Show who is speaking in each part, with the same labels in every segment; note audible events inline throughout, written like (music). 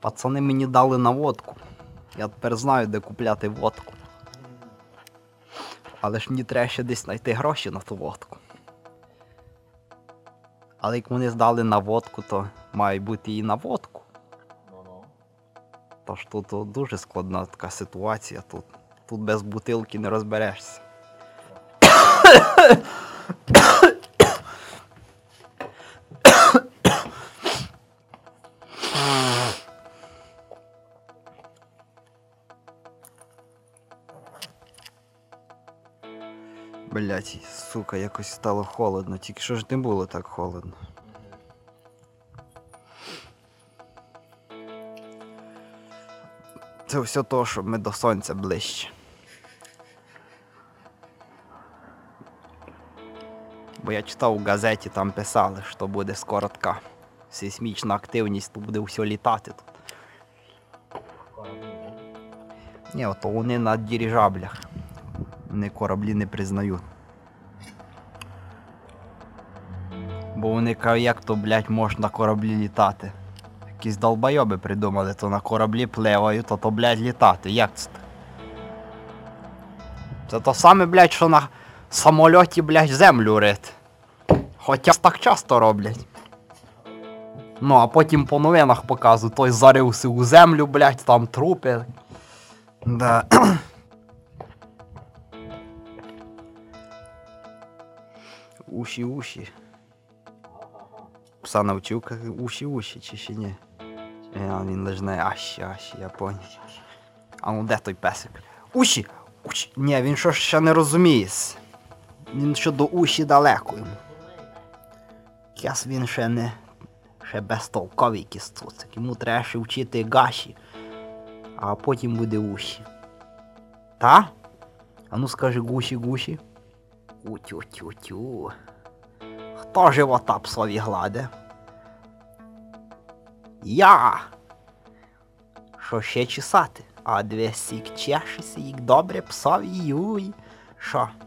Speaker 1: Пацани мені дали на водку. Я тепер знаю, де купляти водку. Але ж мені треба ще десь знайти гроші на ту водку. Але як вони здали на водку, то має бути і на водку. Тож тут дуже складна така ситуація. Тут, тут без бутилки не розберешся. (coughs) (coughs) (coughs) Блять, сука, якось стало холодно. Тільки що ж не було так холодно. Це все то, щоб ми до сонця ближче. Бо я читав у газеті, там писали, що буде скоро така сейсмічна активність, то буде все літати тут. Ні, ото вони на дирижаблях. Вони кораблі не признають. Вони як то, блядь, можна на кораблі літати. Якісь долбойоби придумали, то на кораблі пливають, то то, блядь, літати. Як це? Це то саме, блядь, що на самольоті, блядь, землю рити. Хоча так часто роблять. Ну, а потім по новинах показують, той зарився у землю, блядь, там трупи. Да. (clears throat) Уші, уші. Пса навчив, уші, уші, чи ще ні? Він лежне, аші, аші, я поняв. А ну де той песик? Уші! Уші! Ні, він що ще не розуміє. Він що до уші далеко йому. Яс він ще не. Ще безтолковий кістуцик. Йому треба ще вчити гаші а потім буде уші. Та? А ну скажи гуші гуші. Утю-тю-тю. Хто живота псові гладе? Я. Що ще чесати? А дві сік чешеться, як добре псові юй. Що? (coughs)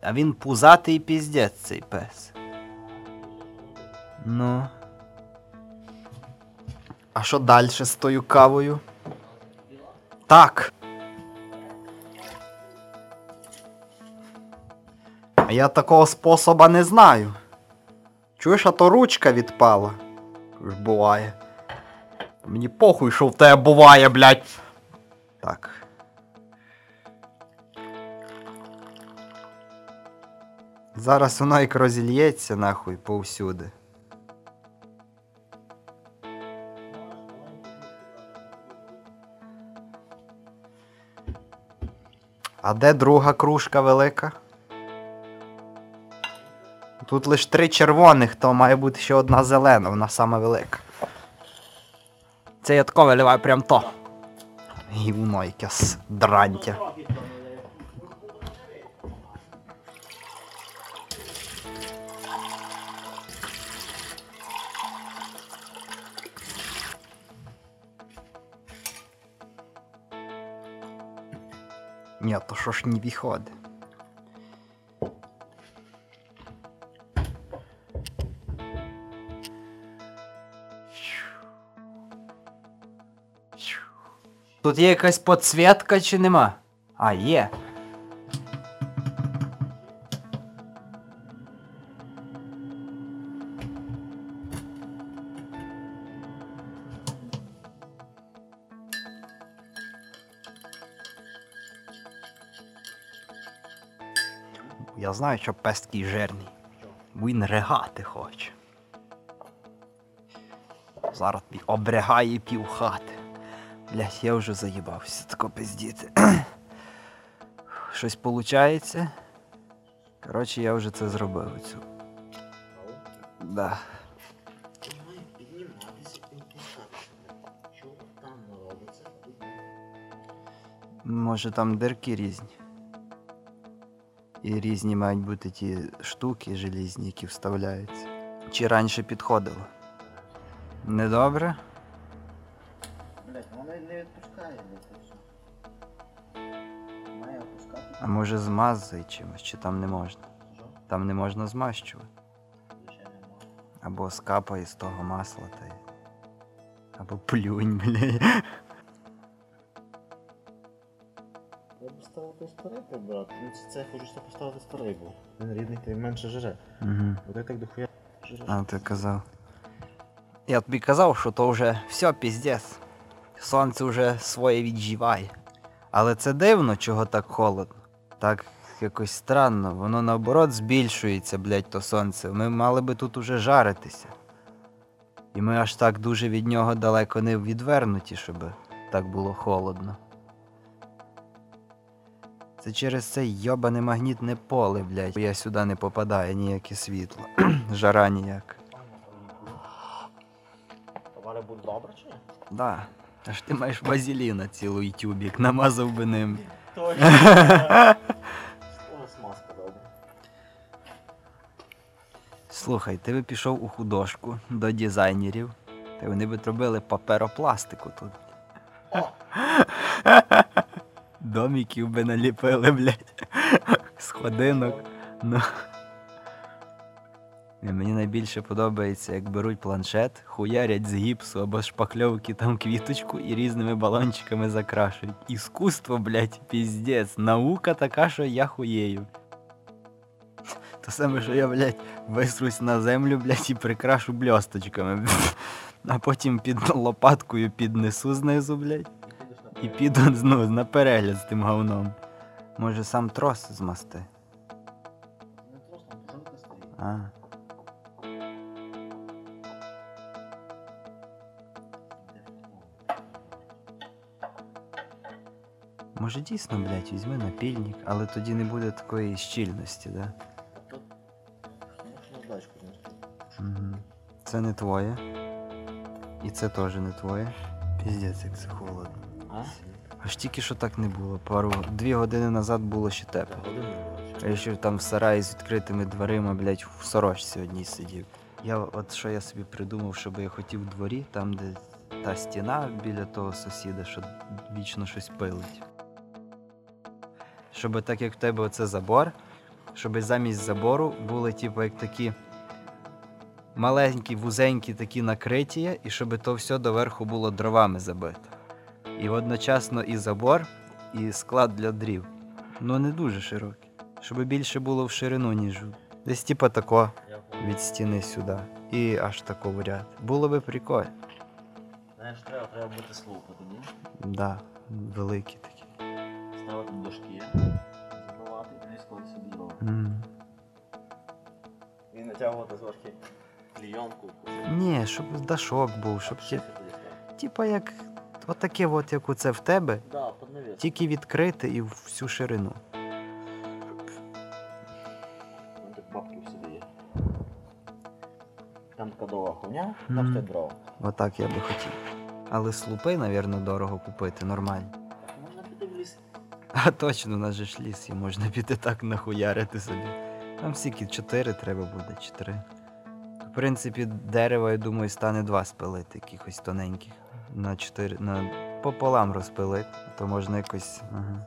Speaker 1: А він пузатий піздець цей пес. Ну. А що далі з тою кавою? Так. А я такого способа не знаю. Чуєш, а то ручка відпала. Ж буває. Мені похуй, що в тебе буває, блядь. Так. Зараз воно як розільється нахуй повсюди. А де друга кружка велика? Тут лише три червоних, то має бути ще одна зелена, вона сама велика. Це я тако виливаю прям то. Гівно якесь дрантя. Ні, то що ж не виходить. Тут є якась подсвітка чи нема? А, є. Я знаю, що пес жирний. Він ригати хоче. Зараз тобі обригає пів хати. Блять, я вже заїбався тако пиздіти. (clears throat) Щось виходить. Коротше, я вже це зробив. Цю. Да. Може там дирки різні. І різні мають бути ті штуки желізні, які вставляються. Чи раніше підходило? Недобре?
Speaker 2: Блять, воно не відпускає. Має опускати.
Speaker 1: А може змазай чимось, чи там не можна?
Speaker 2: Що?
Speaker 1: Там не можна змащувати. Або скапай з того масла та. Або плюнь, (laughs) бля.
Speaker 2: Той старий прибрати. Ну це, це я хочу ще поставити старий був. Він рідний, то й менше жире.
Speaker 1: Угу.
Speaker 2: Бо так дохуя жире.
Speaker 1: А ти казав. Я тобі казав, що то вже все піздець. Сонце вже своє відживає. Але це дивно, чого так холодно. Так якось странно. Воно наоборот збільшується, блядь, то сонце. Ми мали би тут уже жаритися. І ми аж так дуже від нього далеко не відвернуті, щоб так було холодно. Це через це йобане магнітне поле, блядь. бо Я сюди не попадає ніяке світло. (clears throat) Жара.
Speaker 2: То має бути добре чи ні?
Speaker 1: Да. Аж ти маєш базіліна цілий тюбік, намазав би ним.
Speaker 2: Точно. (laughs) Смазка добре.
Speaker 1: Слухай, ти би пішов у художку до дизайнерів, та вони би робили паперопластику тут.
Speaker 2: О! (laughs)
Speaker 1: Доміків би наліпили, блядь. Сходинок. Ну. Ні, Мені найбільше подобається, як беруть планшет, хуярять з гіпсу або шпакльовки там квіточку і різними балончиками закрашують. Іскусство, блядь, піздець. Наука така, що я хуєю. То саме, що я, блядь, висрусь на землю, блядь, і прикрашу бльосточками. А потім під лопаткою піднесу знизу, блядь,
Speaker 2: І
Speaker 1: піду (laughs) ну, на перегляд з тим говном. Може сам трос змасти?
Speaker 2: Не просто, там жилка стоїть.
Speaker 1: А. Може дійсно, блядь, візьми напільник, але тоді не буде такої щільності, да?
Speaker 2: Тут можна знайти.
Speaker 1: Угу. Це не твоє. І це теж не твоє. Піздець, як це холодно. Аж тільки що так не було. Пару дві години назад було ще тепло. Я ще там в сараї з відкритими дверима, блядь, в сорочці одній сидів. Я от що я собі придумав, що би я хотів в дворі, там, де та стіна біля того сусіда, що вічно щось пилить. Щоб так як в тебе оце забор, щоб замість забору були, типу, як такі маленькі, вузенькі такі накриття, і щоб то все доверху було дровами забито. І одночасно і забор, і склад для дрів. Ну не дуже широкий. Щоб більше було в ширину, ніж десь типа тако від стіни сюди. І аж тако в ряд. Було би прикольно.
Speaker 2: Знаєш, треба, треба бути слухати, ні?
Speaker 1: Да, великі такі.
Speaker 2: Ставити дошки, забивати і складати собі дрова.
Speaker 1: М.
Speaker 2: І натягувати зверху клійонку.
Speaker 1: Ні, щоб дашок був, щоб ті, типа як отаке, от як оце в тебе,
Speaker 2: Да,
Speaker 1: тільки відкрити і в всю ширину.
Speaker 2: Бабки всюди є. Там така довга хуйня, там стоять дрова.
Speaker 1: Отак я би хотів. Але слупи, напевно, дорого купити, нормально.
Speaker 2: Можна піти в ліс.
Speaker 1: А точно, у нас же ж ліс, і можна піти так нахуярити собі. Там стільки чотири треба буде, чи три. В принципі, дерева, я думаю, стане два спилити, якихось тоненьких. На чотири, на пополам розпилити, то можна якось. Ага.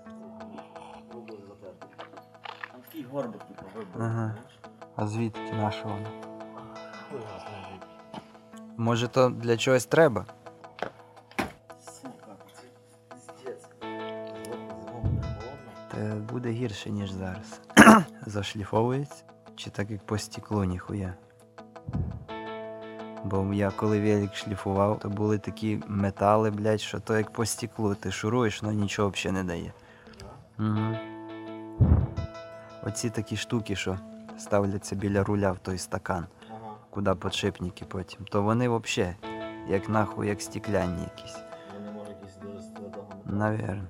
Speaker 2: Там такий горбик, типу, вибив.
Speaker 1: Ага. А звідки наша вона?
Speaker 2: Звідки.
Speaker 1: Може, то для чогось треба?
Speaker 2: Сука.
Speaker 1: Та буде гірше, ніж зараз. (coughs) Зашліфовується? Чи так як по стеклу, ніхуя? Бо я коли велик шліфував, то були такі метали, блядь, що то як по стеклу. Ти шуруєш, але нічого взагалі не дає. Угу. Оці такі штуки, що ставляться біля руля в той стакан,
Speaker 2: Ага.
Speaker 1: куди подшипники потім, то вони взагалі, як нахуй, як стекляні якісь.
Speaker 2: Вони можуть якісь дуже з.
Speaker 1: Навірно.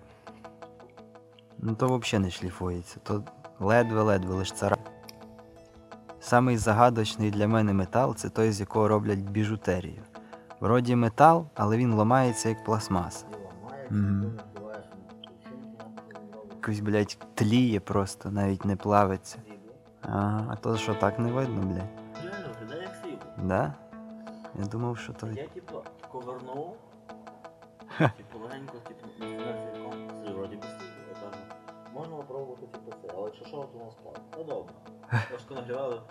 Speaker 1: Ну то взагалі не шліфується, то ледве-ледве лиш цара. Самий загадочний для мене метал це той, з якого роблять біжутерію. Вроді метал, але він ламається як пластмаса.
Speaker 2: Ну, робить.
Speaker 1: Якось, блядь, тліє просто, навіть не плавиться. Ага, а то що так не видно, блядь. Да? Я думав, що то.
Speaker 2: Я типу ковернув, типу легенько, типу, компас, вроді я можна попробувати типу це, але якщо що, то нас спать. Ну добре. Трошки нагрівали,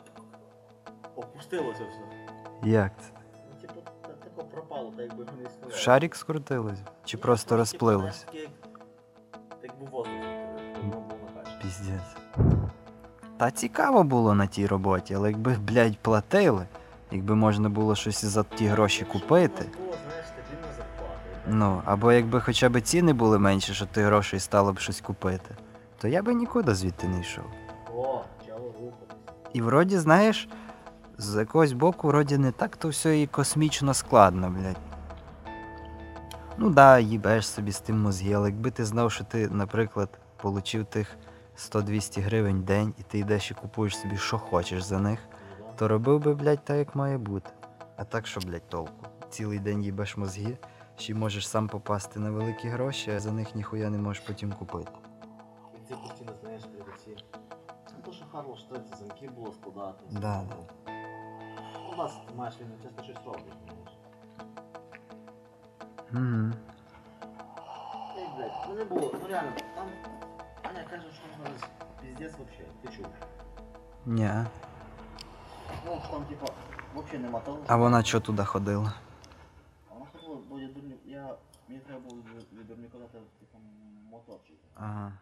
Speaker 2: опустилося все.
Speaker 1: Як це?
Speaker 2: Ну, типу, та- тако пропало, так якби не існує.
Speaker 1: Шарик скрутилось? Чи
Speaker 2: Ні,
Speaker 1: просто
Speaker 2: типу,
Speaker 1: розплилось?
Speaker 2: знаєш, як- Як був воздух, воно було.
Speaker 1: Піздець. Та цікаво було на тій роботі, але якби, блядь, платили, якби можна було щось за ті гроші купити.
Speaker 2: У нас було, знаєш, стабільна зарплата.
Speaker 1: Ну, або якби хоча б ціни були менші, що ти грошей стало б щось купити, то я би нікуди звідти не йшов. І вроді, знаєш, з якогось боку, вроді не так то все і космічно складно, блядь. Ну да, їбеш собі з тим мозги, але якби ти знав, що ти, наприклад, получив тих 100-200 гривень в день, і ти йдеш і купуєш собі, що хочеш за них, то робив би, блядь, так, як має бути. А так що, блядь, толку? Цілий день їбеш мозги, ще можеш сам попасти на великі гроші, а за них ніхуя не можеш потім купити.
Speaker 2: Ти постійно знаєш Ну то, що Харлош 30 замків було складати.
Speaker 1: Да,
Speaker 2: У нас ти маєш він часто щось робить, знаєш.
Speaker 1: Угу.
Speaker 2: Ей, блядь, ну не було, ну реально, там Аня каже, що там зараз піздець вообще, ти чув.
Speaker 1: Ні.
Speaker 2: Ну, що там типа, вообще нема того.
Speaker 1: А вона що туди ходила?
Speaker 2: А Вона ходила, бо я дурню, я, мені треба було від- від дурника дати, типа, моторчик.
Speaker 1: Ага.